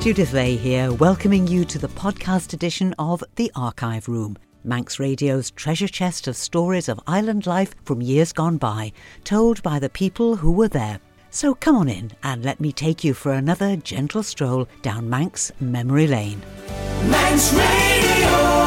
Judith Ley here, welcoming you to the podcast edition of The Archive Room, Manx Radio's treasure chest of stories of island life from years gone by, told by the people who were there. So come on in and let me take you for another gentle stroll down Manx memory lane. Manx Radio.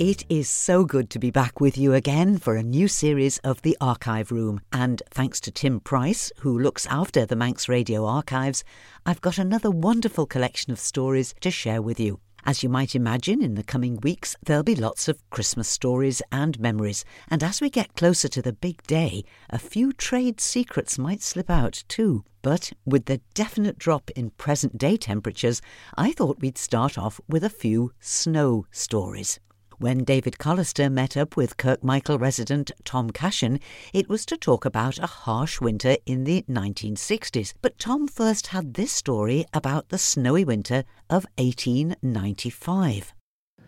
It is so good to be back with you again for a new series of The Archive Room. And thanks to Tim Price, who looks after the Manx Radio archives, I've got another wonderful collection of stories to share with you. As you might imagine, in the coming weeks, there'll be lots of Christmas stories and memories. And as we get closer to the big day, a few trade secrets might slip out too. But with the definite drop in present day temperatures, I thought we'd start off with a few snow stories. When David Callister met up with Kirkmichael resident Tom Cashin, it was to talk about a harsh winter in the 1960s. But Tom first had this story about the snowy winter of 1895.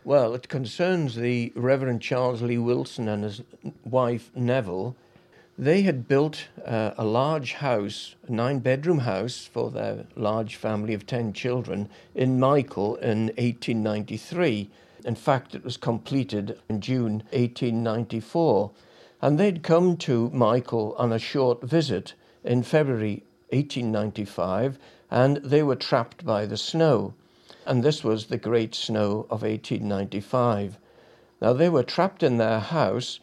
Well, it concerns the Reverend Charles Lee Wilson and his wife Neville. They had built uh, a large house, a nine bedroom house for their large family of 10 children in Michael in 1893 in fact, it was completed in June 1894. And they'd come to Michael on a short visit in February 1895, and they were trapped by the snow. And this was the great snow of 1895. Now, they were trapped in their house,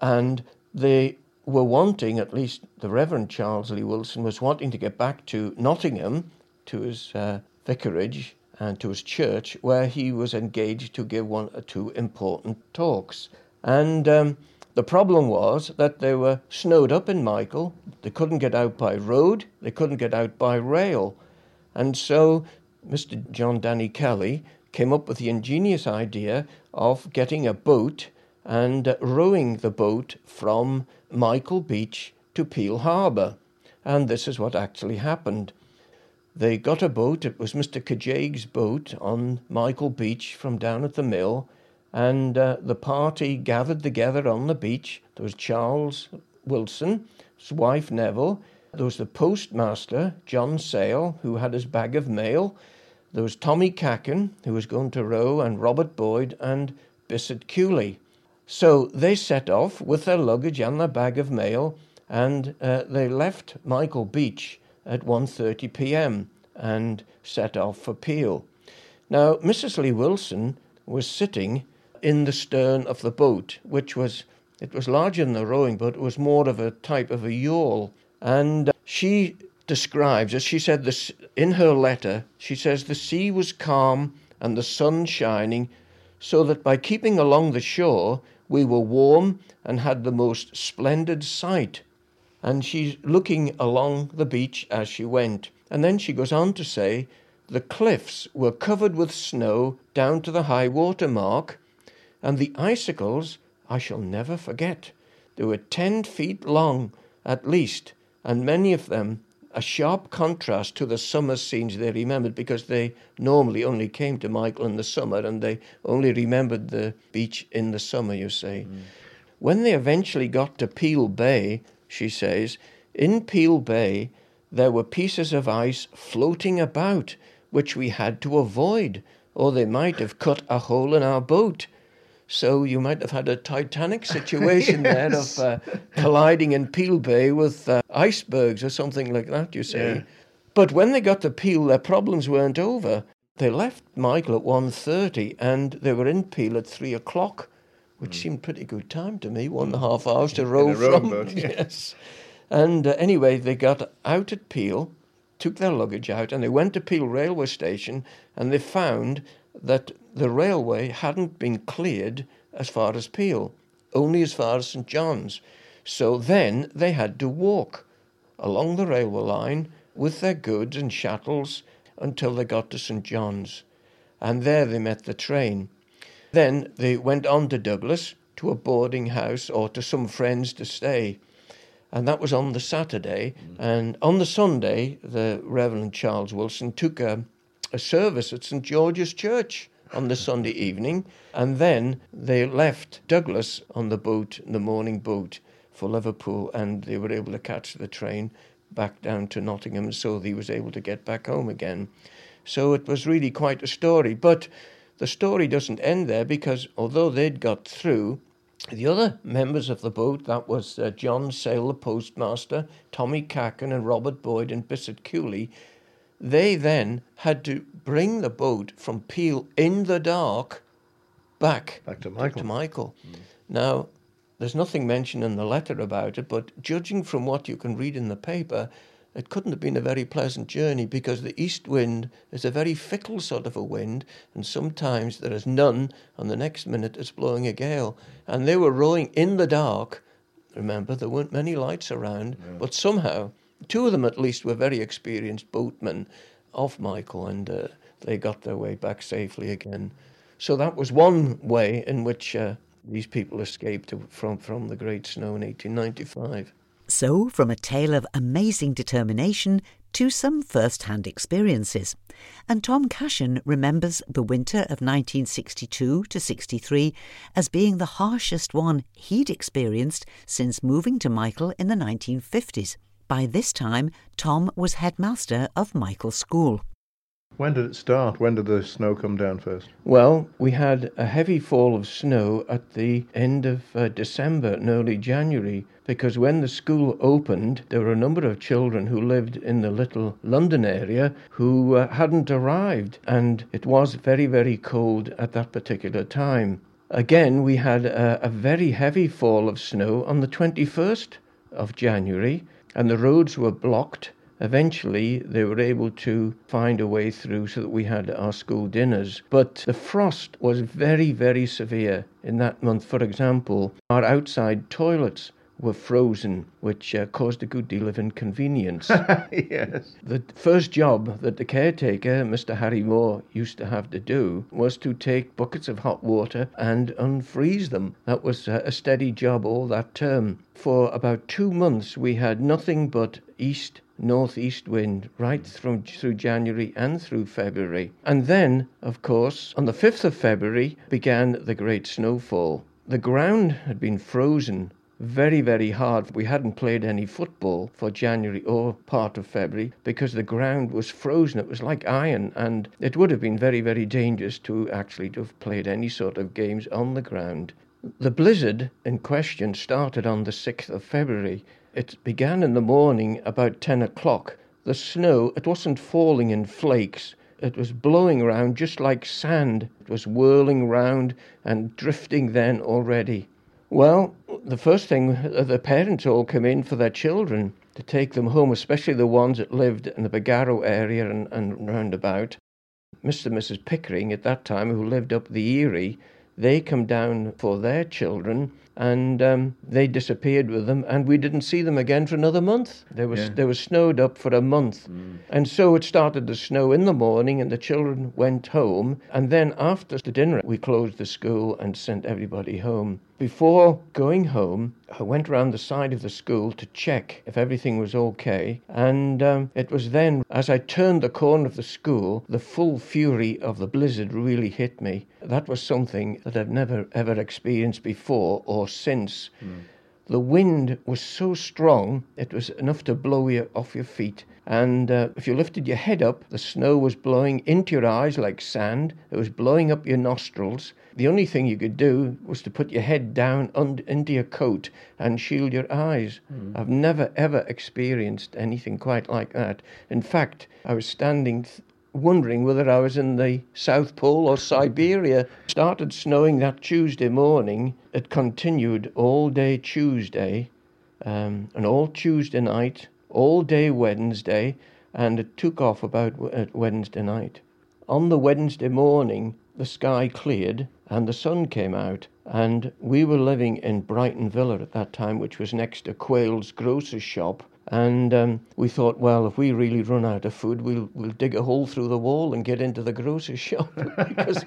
and they were wanting, at least the Reverend Charles Lee Wilson was wanting to get back to Nottingham, to his uh, vicarage, and to his church, where he was engaged to give one or two important talks. And um, the problem was that they were snowed up in Michael. They couldn't get out by road, they couldn't get out by rail. And so Mr. John Danny Kelly came up with the ingenious idea of getting a boat and rowing the boat from Michael Beach to Peel Harbour. And this is what actually happened. They got a boat, it was Mr. Kajag's boat on Michael Beach from down at the mill, and uh, the party gathered together on the beach. There was Charles Wilson, his wife Neville, there was the postmaster, John Sale, who had his bag of mail, there was Tommy Cacken, who was going to row, and Robert Boyd and Bissett Cooley. So they set off with their luggage and their bag of mail, and uh, they left Michael Beach at 1:30 p.m. and set off for Peel. Now, Mrs. Lee Wilson was sitting in the stern of the boat, which was it was larger than the rowing boat. It was more of a type of a yawl, and she describes, as she said this in her letter, she says the sea was calm and the sun shining, so that by keeping along the shore we were warm and had the most splendid sight and she's looking along the beach as she went. And then she goes on to say, the cliffs were covered with snow down to the high water mark, and the icicles I shall never forget. They were ten feet long at least, and many of them a sharp contrast to the summer scenes they remembered because they normally only came to Michael in the summer and they only remembered the beach in the summer, you see. Mm. When they eventually got to Peel Bay, she says, in Peel Bay there were pieces of ice floating about which we had to avoid, or they might have cut a hole in our boat. So you might have had a Titanic situation yes. there of uh, colliding in Peel Bay with uh, icebergs or something like that, you see. Yeah. But when they got to Peel, their problems weren't over. They left Michael at 1.30 and they were in Peel at 3 o'clock which mm. seemed pretty good time to me, one and a half hours to row from. Boat, yes. And uh, anyway, they got out at Peel, took their luggage out, and they went to Peel railway station, and they found that the railway hadn't been cleared as far as Peel, only as far as St John's. So then they had to walk along the railway line with their goods and chattels until they got to St John's. And there they met the train. Then they went on to Douglas to a boarding house or to some friends to stay. And that was on the Saturday. Mm. And on the Sunday, the Reverend Charles Wilson took a, a service at St. George's Church on the Sunday evening. And then they left Douglas on the boat, the morning boat for Liverpool, and they were able to catch the train back down to Nottingham, so he was able to get back home again. So it was really quite a story. But the story doesn't end there because although they'd got through, the other members of the boat, that was uh, John Sale, the postmaster, Tommy Cacken, and Robert Boyd and Bissett Cooley, they then had to bring the boat from Peel in the dark back, Back to Michael. To Michael. Now, there's nothing mentioned in the letter about it, but judging from what you can read in the paper, it couldn't have been a very pleasant journey because the east wind is a very fickle sort of a wind, and sometimes there is none, and the next minute it's blowing a gale. And they were rowing in the dark. Remember, there weren't many lights around, but somehow, two of them at least were very experienced boatmen off Michael, and uh, they got their way back safely again. So that was one way in which uh, these people escaped from, from the Great Snow in 1895. So, from a tale of amazing determination to some first hand experiences. And Tom Cashin remembers the winter of 1962 to 63 as being the harshest one he'd experienced since moving to Michael in the 1950s. By this time, Tom was headmaster of Michael School. When did it start? When did the snow come down first? Well, we had a heavy fall of snow at the end of uh, December and early January because when the school opened, there were a number of children who lived in the little London area who uh, hadn't arrived, and it was very, very cold at that particular time. Again, we had a, a very heavy fall of snow on the 21st of January, and the roads were blocked Eventually, they were able to find a way through so that we had our school dinners. But the frost was very, very severe in that month. For example, our outside toilets were frozen, which uh, caused a good deal of inconvenience. yes. The first job that the caretaker, Mr. Harry Moore, used to have to do was to take buckets of hot water and unfreeze them. That was uh, a steady job all that term. For about two months, we had nothing but east northeast wind right through, through January and through February. And then, of course, on the 5th of February began the great snowfall. The ground had been frozen very, very hard. We hadn't played any football for January or part of February because the ground was frozen. It was like iron, and it would have been very, very dangerous to actually to have played any sort of games on the ground. The blizzard in question started on the 6th of February. It began in the morning about 10 o'clock. The snow, it wasn't falling in flakes. It was blowing around just like sand. It was whirling round and drifting then already. Well, the first thing, uh, the parents all come in for their children to take them home, especially the ones that lived in the Bagarrow area and, and round about. Mr. and Mrs. Pickering at that time, who lived up the Erie, they come down for their children and um, they disappeared with them, and we didn't see them again for another month. They was Yeah. they were snowed up for a month, and so it started to snow in the morning, and the children went home, and then after the dinner we closed the school and sent everybody home. Before going home, I went round the side of the school to check if everything was okay, and um, it was then, as I turned the corner of the school, the full fury of the blizzard really hit me. That was something that I've never ever experienced before or since. The wind was so strong, it was enough to blow you off your feet. And uh, if you lifted your head up, the snow was blowing into your eyes like sand. It was blowing up your nostrils. The only thing you could do was to put your head down into your coat and shield your eyes. I've never ever experienced anything quite like that. In fact, I was standing th- wondering whether I was in the South Pole or Siberia. Started snowing that Tuesday morning. It continued all day Tuesday um, and all Tuesday night, all day Wednesday, and it took off about Wednesday night. On the Wednesday morning, the sky cleared and the sun came out, and we were living in Brighton Villa at that time, which was next to Quayle's grocer's shop. And um, we thought, well, if we really run out of food, we'll we'll dig a hole through the wall and get into the grocer's shop because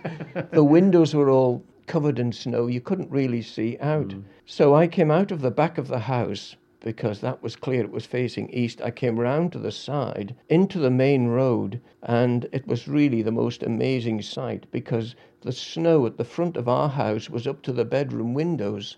the windows were all covered in snow. You couldn't really see out. So I came out of the back of the house because that was clear it was facing east. I came round to the side into the main road, and it was really the most amazing sight because the snow at the front of our house was up to the bedroom windows.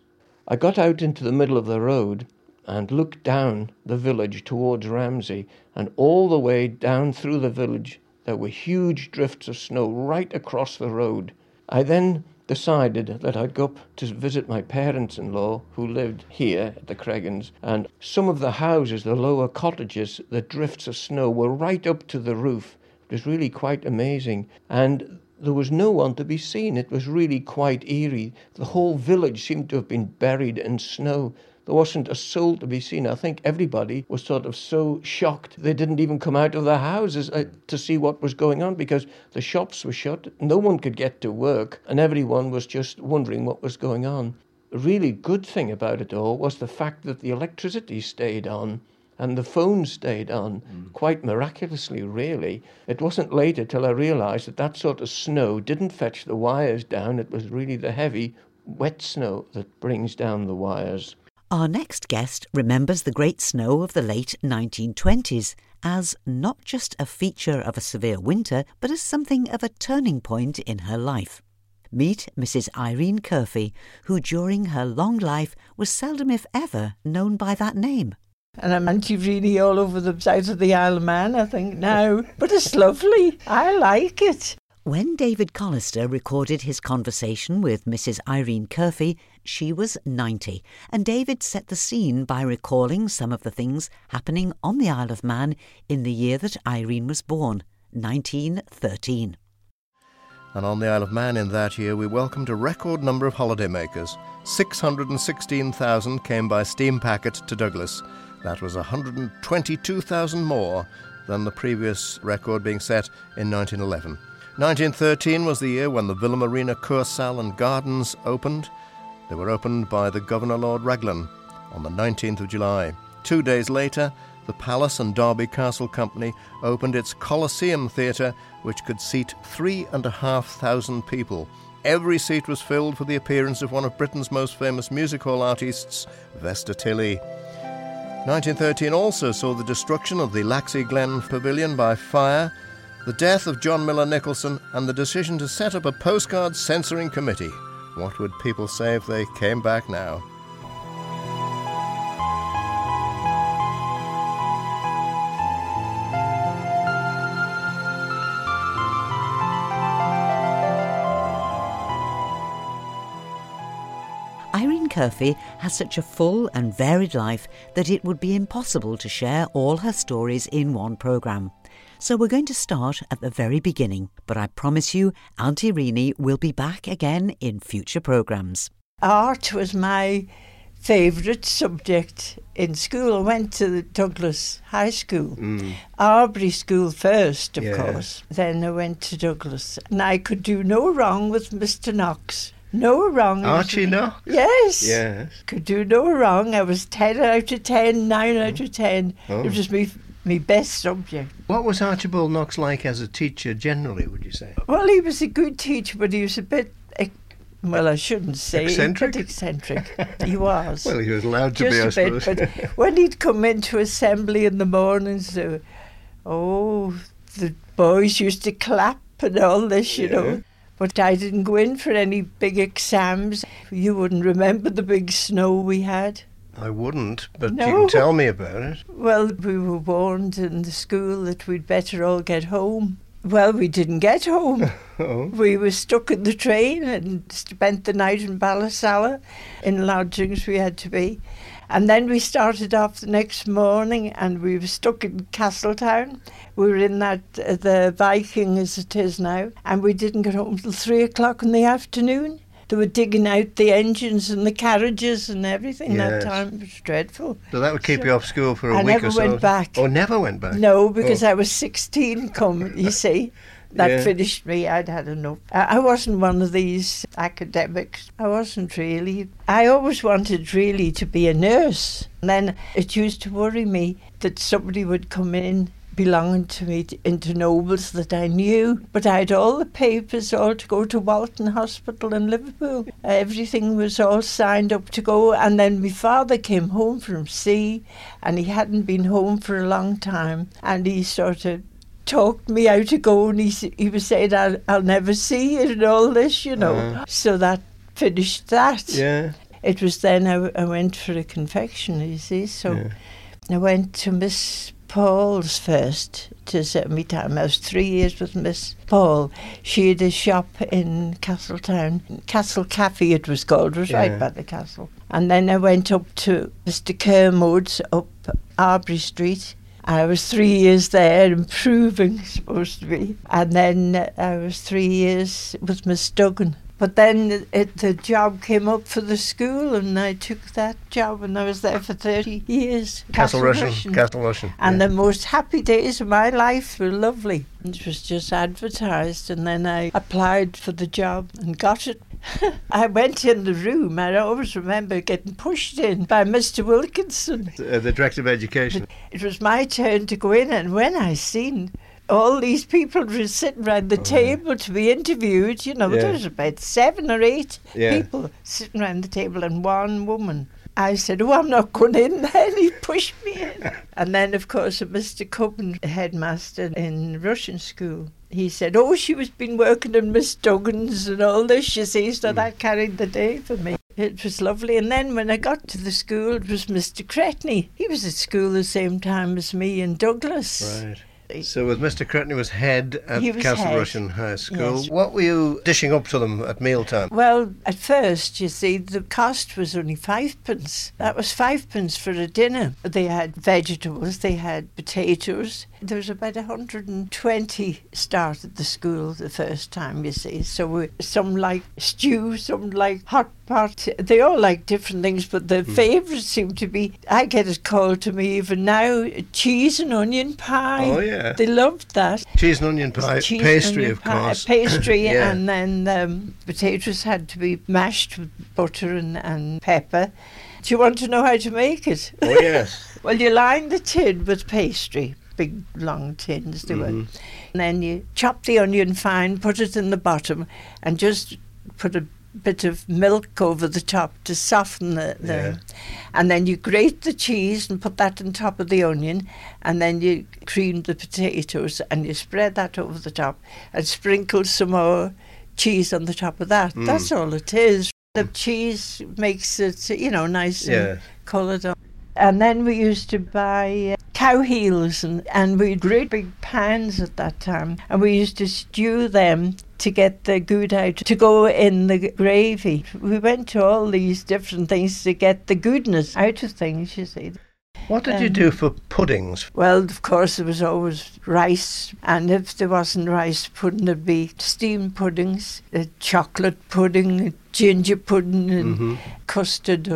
I got out into the middle of the road, and looked down the village towards Ramsey, and all the way down through the village there were huge drifts of snow right across the road. I then decided that I'd go up to visit my parents in law who lived here at the Cregans, and some of the houses, the lower cottages, the drifts of snow were right up to the roof. It was really quite amazing. And there was no one to be seen. It was really quite eerie. The whole village seemed to have been buried in snow. There wasn't a soul to be seen. I think everybody was sort of so shocked they didn't even come out of their houses uh, to see what was going on because the shops were shut. No one could get to work, and everyone was just wondering what was going on. A really good thing about it all was the fact that the electricity stayed on and the phone stayed on mm. quite miraculously, really. It wasn't later till I realized that that sort of snow didn't fetch the wires down, it was really the heavy, wet snow that brings down the wires. Our next guest remembers the great snow of the late 1920s as not just a feature of a severe winter, but as something of a turning point in her life. Meet Mrs. Irene Curphey, who during her long life was seldom, if ever, known by that name. And I'm Auntie Reenie all over the south of the Isle of Man, I think, now. But it's lovely. I like it. When David Callister recorded his conversation with Mrs. Irene Curphey, she was 90, and David set the scene by recalling some of the things happening on the Isle of Man in the year that Irene was born, 1913. And on the Isle of Man in that year, we welcomed a record number of holidaymakers. 616,000 came by steam packet to Douglas. That was 122,000 more than the previous record being set in 1911. 1913 was the year when the Villa Marina Kursaal and Gardens opened. They were opened by the Governor Lord Raglan on the 19th of July. Two days later, the Palace and Derby Castle Company opened its Coliseum Theatre, which could seat three and a half thousand people. Every seat was filled for the appearance of one of Britain's most famous music hall artists, Vesta Tilley. 1913 also saw the destruction of the Laxey Glen Pavilion by fire the death of John Miller Nicholson, and the decision to set up a postcard censoring committee. What would people say if they came back now? Irene Curphey has such a full and varied life that it would be impossible to share all her stories in one programme. So we're going to start at the very beginning, but I promise you Auntie Reenie will be back again in future programmes. Art was my favourite subject in school. I went to the Douglas High School, mm. Arbory School first, of course. Then I went to Douglas, and I could do no wrong with Mr. Knox. No wrong. Archie Knox? Yes. Yes. Could do no wrong. I was 10 out of 10, 9 out of 10. Oh. It was just me my best subject. What was Archibald Knox like as a teacher generally, would you say? Well, he was a good teacher, but he was a bit, well, I shouldn't say eccentric. eccentric. he was. well, he was allowed to Just be, I bit, But when he'd come into assembly in the mornings, uh, oh, the boys used to clap and all this, you yeah. know. But I didn't go in for any big exams. You wouldn't remember the big snow we had. I wouldn't, but no. you can tell me about it. Well, we were warned in the school that we'd better all get home. Well, we didn't get home. oh. We were stuck in the train and spent the night in Ballasalla in lodgings we had to be. And then we started off the next morning and we were stuck in Castletown. We were in that, uh, the Viking as it is now, and we didn't get home till three o'clock in the afternoon. They were digging out the engines and the carriages and everything yes. that time. It was dreadful. So that would keep so you off school for a I week or so? I never went back. Or never went back? No, because oh. I was 16 come, you see. That yeah. finished me. I'd had enough. I wasn't one of these academics. I wasn't really. I always wanted really to be a nurse. And then it used to worry me that somebody would come in belonging to me into Noble's that I knew. But I had all the papers all to go to Walton Hospital in Liverpool. Everything was all signed up to go. And then my father came home from sea and he hadn't been home for a long time. And he sort of talked me out to go and he, he was saying, I'll, I'll never see it and all this, you know. Uh-huh. So that finished that. Yeah. it was then I, I went for a confection, you see. So Yeah. I went to Miss Paul's first to set me time. I was three years with Miss Paul. She had a shop in Castletown, Castle Cafe it was called, it was Yeah. right by the castle. And then I went up to Mr. Kermode's up Arbory Street. I was three years there, improving, supposed to be. And then I was three years with Miss Duggan. But then it, the job came up for the school, and I took that job, and I was there for 30 years. Castle Rushen. Castle Rushen. And yeah. the most happy days of my life were lovely. It was just advertised, and then I applied for the job and got it. I went in the room, I always remember getting pushed in by Mr. Wilkinson. Uh, the Director of Education. It was my turn to go in, and when I seen all these people were sitting round the table to be interviewed, you know, Oh, Yeah. there was about seven or eight Yeah. people sitting round the table and one woman. I said, Oh, I'm not going in then. He pushed me in. and then, of course, Mr. Cubbon, headmaster in Rushen school, he said, Oh, she was been working in Miss Duggan's and all this, you see, Hmm. so that carried the day for me. It was lovely. And then when I got to the school, it was Mr. Cretney. He was at school the same time as me in Douglas. Right. So with Mr. Cretney was head at was Castle head. Rushen High School. Yes. What were you dishing up to them at mealtime? Well, at first, you see, the cost was only fivepence. That was fivepence for a dinner. They had vegetables, they had potatoes. There was about 120 started the school the first time, you see. So we, some like stew, some like hot pot. They all like different things, but the Hmm. favourite seemed to be, I get it called to me even now, cheese and onion pie. Oh, yeah. They loved that. Cheese and onion pie, Cheese pastry, onion of pie- course. Pastry, Yeah. and then um, potatoes had to be mashed with butter and, and pepper. Do you want to know how to make it? Oh, yes. Well, you line the tin with pastry, big long tins they were. Mhm. And then you chop the onion fine, put it in the bottom, and just put a bit of milk over the top to soften the, the Yeah. and then you grate the cheese and put that on top of the onion and then you cream the potatoes and you spread that over the top and sprinkle some more cheese on the top of that Mm. that's all it is the cheese makes it you know nice Yeah. and coloured and then we used to buy uh, cow heels and, and we great big pans at that time and we used to stew them to get the good out to go in the gravy. We went to all these different things to get the goodness out of things, you see. What did you Um, do for puddings? Well, of course, there was always rice, and if there wasn't rice pudding, there'd be steamed puddings, uh, chocolate pudding, ginger pudding, and Mhm. custard.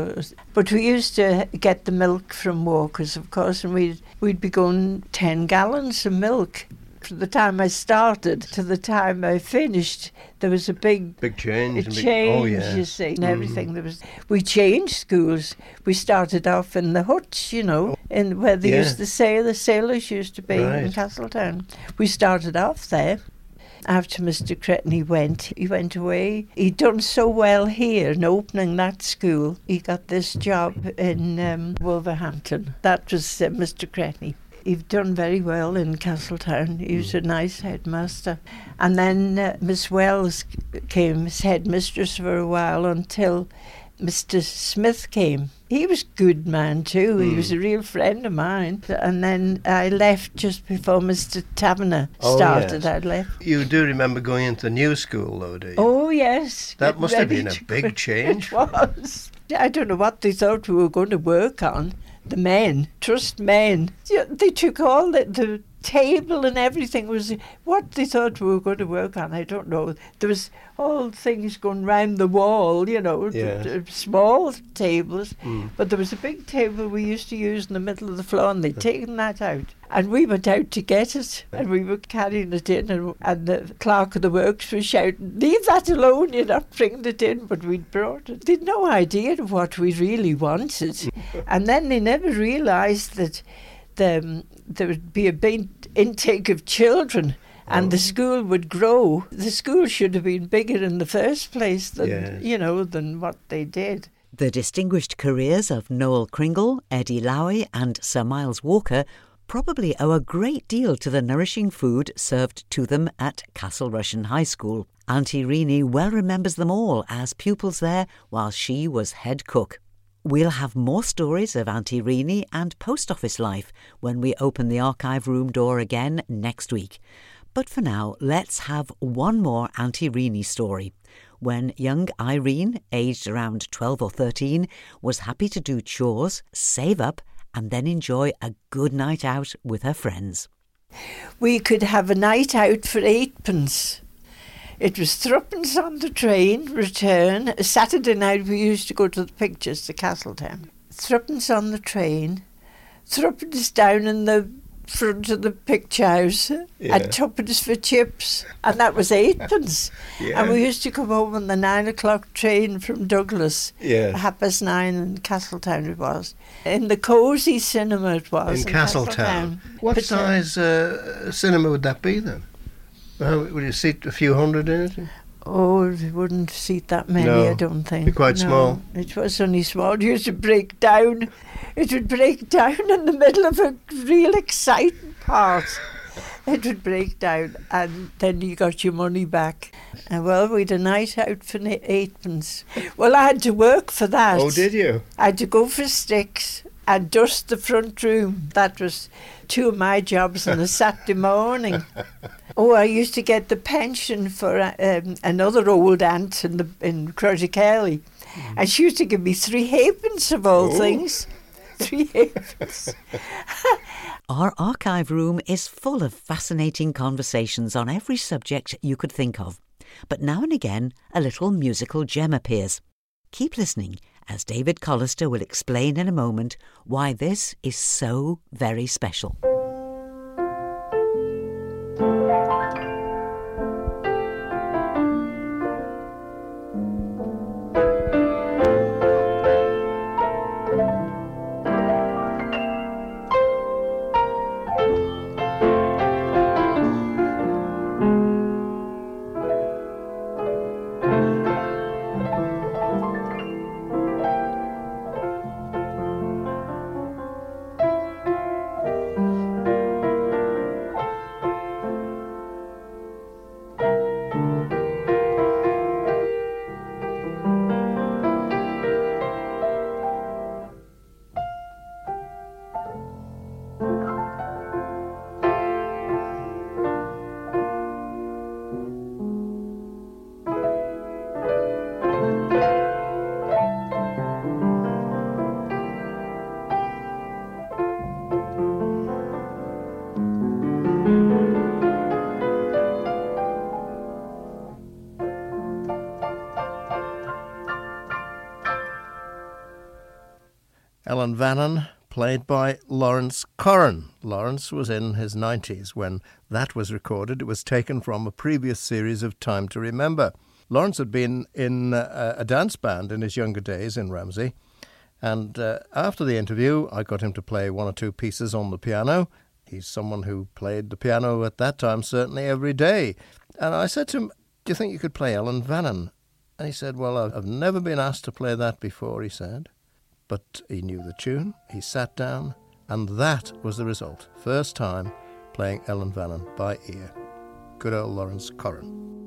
But we used to get the milk from Walker's, of course, and we'd, we'd be going 10 gallons of milk. From the time I started to the time I finished, there was a big Big change. it and big- changed, oh, yeah. you see, and Mhm. everything. There was we changed schools. We started off in the huts, you know, in where they Yeah. used to sail. The sailors used to be in Right. Castletown. We started off there. After Mr. Cretney went, he went away. He'd done so well here in opening that school. He got this job in um, Wolverhampton. That was uh, Mr. Cretney. He'd done very well in Castletown. He was a nice headmaster. And then uh, Miss Wells came as headmistress for a while until Mr. Smith came. He was a good man too. He was a mm. real friend of mine. And then I left just before Mr. Taverner Oh, started. yes. I left. You do remember going into the new school, though, do you? Oh yes, That getting must have been a big change. It was. I don't know what they thought we were going to work on. The men, trust men. They took all the, the table and everything was what they thought we were going to work on. I don't know. There was all things going round the wall, you know, t- Yes. t- small tables. Mm. But there was a big table we used to use in the middle of the floor, and they'd taken that out. And we went out to get it, and we were carrying it in, and, and the clerk of the works was shouting, Leave that alone, you're not bringing it in, but we'd brought it. They'd no idea of what we really wanted. and then they never realised that the, um, there would be a big intake of children. And the school would grow. The school should have been bigger in the first place than Yeah. you know than what they did. The distinguished careers of Noel Cringle, Eddie Lowey, and Sir Miles Walker probably owe a great deal to the nourishing food served to them at Castle Rushen High School. Auntie Reenie well remembers them all as pupils there while she was head cook. We'll have more stories of Auntie Reenie and post office life when we open the archive room door again next week. But for now, let's have one more Auntie Reenie story. When young Irene, aged around 12 or 13, was happy to do chores, save up, and then enjoy a good night out with her friends. We could have a night out for eightpence. It was threepence on the train, return. Saturday night we used to go to the pictures to Castletown. Threepence on the train, threepence down in the front of the picture house, Yeah. and twopence for chips, and that was eightpence. Yeah. And we used to come home on the nine o'clock train from Douglas. Yes. Half past nine in Castletown it was. In the cosy cinema it was. in Castletown. What But, uh, size uh, cinema would that be then? How, would you seat a few hundred in it? Oh, it wouldn't seat that many, No, I don't think. be quite No, small. It was only small. It used to break down. It would break down in the middle of a real exciting part. It would break down, and then you got your money back. And well, we'd a night out for eightpence. Well, I had to work for that. Oh, did you? I had to go for sticks and dust the front room. That was two of my jobs on a Saturday morning. Oh, I used to get the pension for uh, um, another old aunt in the in Kelly, and she used to give me three halfpence of all Oh. things. Three halfpence. Our archive room is full of fascinating conversations on every subject you could think of. But now and again, a little musical gem appears. Keep listening, as David Callister will explain in a moment why this is so very special. Vannin, played by Lawrence Corrin. Lawrence was in his 90s when that was recorded. It was taken from a previous series of Time to Remember. Lawrence had been in uh, a dance band in his younger days in Ramsey. And uh, after the interview, I got him to play one or two pieces on the piano. He's someone who played the piano at that time, certainly every day. And I said to him, Do you think you could play Ellan Vannin? And he said, Well, I've never been asked to play that before, he said. But he knew the tune, he sat down, and that was the result. First time playing Ellan Vannin by ear. Good old Lawrence Corrin.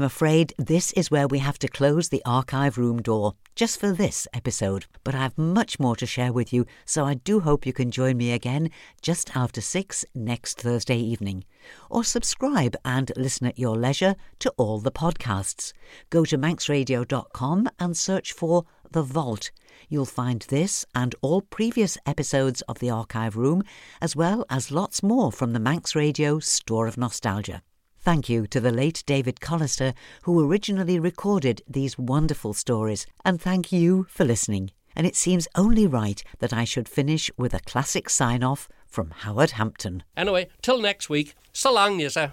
I'm afraid this is where we have to close the archive room door, just for this episode. But I have much more to share with you, so I do hope you can join me again just after six next Thursday evening. Or subscribe and listen at your leisure to all the podcasts. Go to manxradio.com and search for The Vault. You'll find this and all previous episodes of the archive room, as well as lots more from the Manx Radio Store of Nostalgia. Thank you to the late David Callister, who originally recorded these wonderful stories, and thank you for listening. And it seems only right that I should finish with a classic sign off from Howard Hampton. Anyway, till next week, so yes, sir.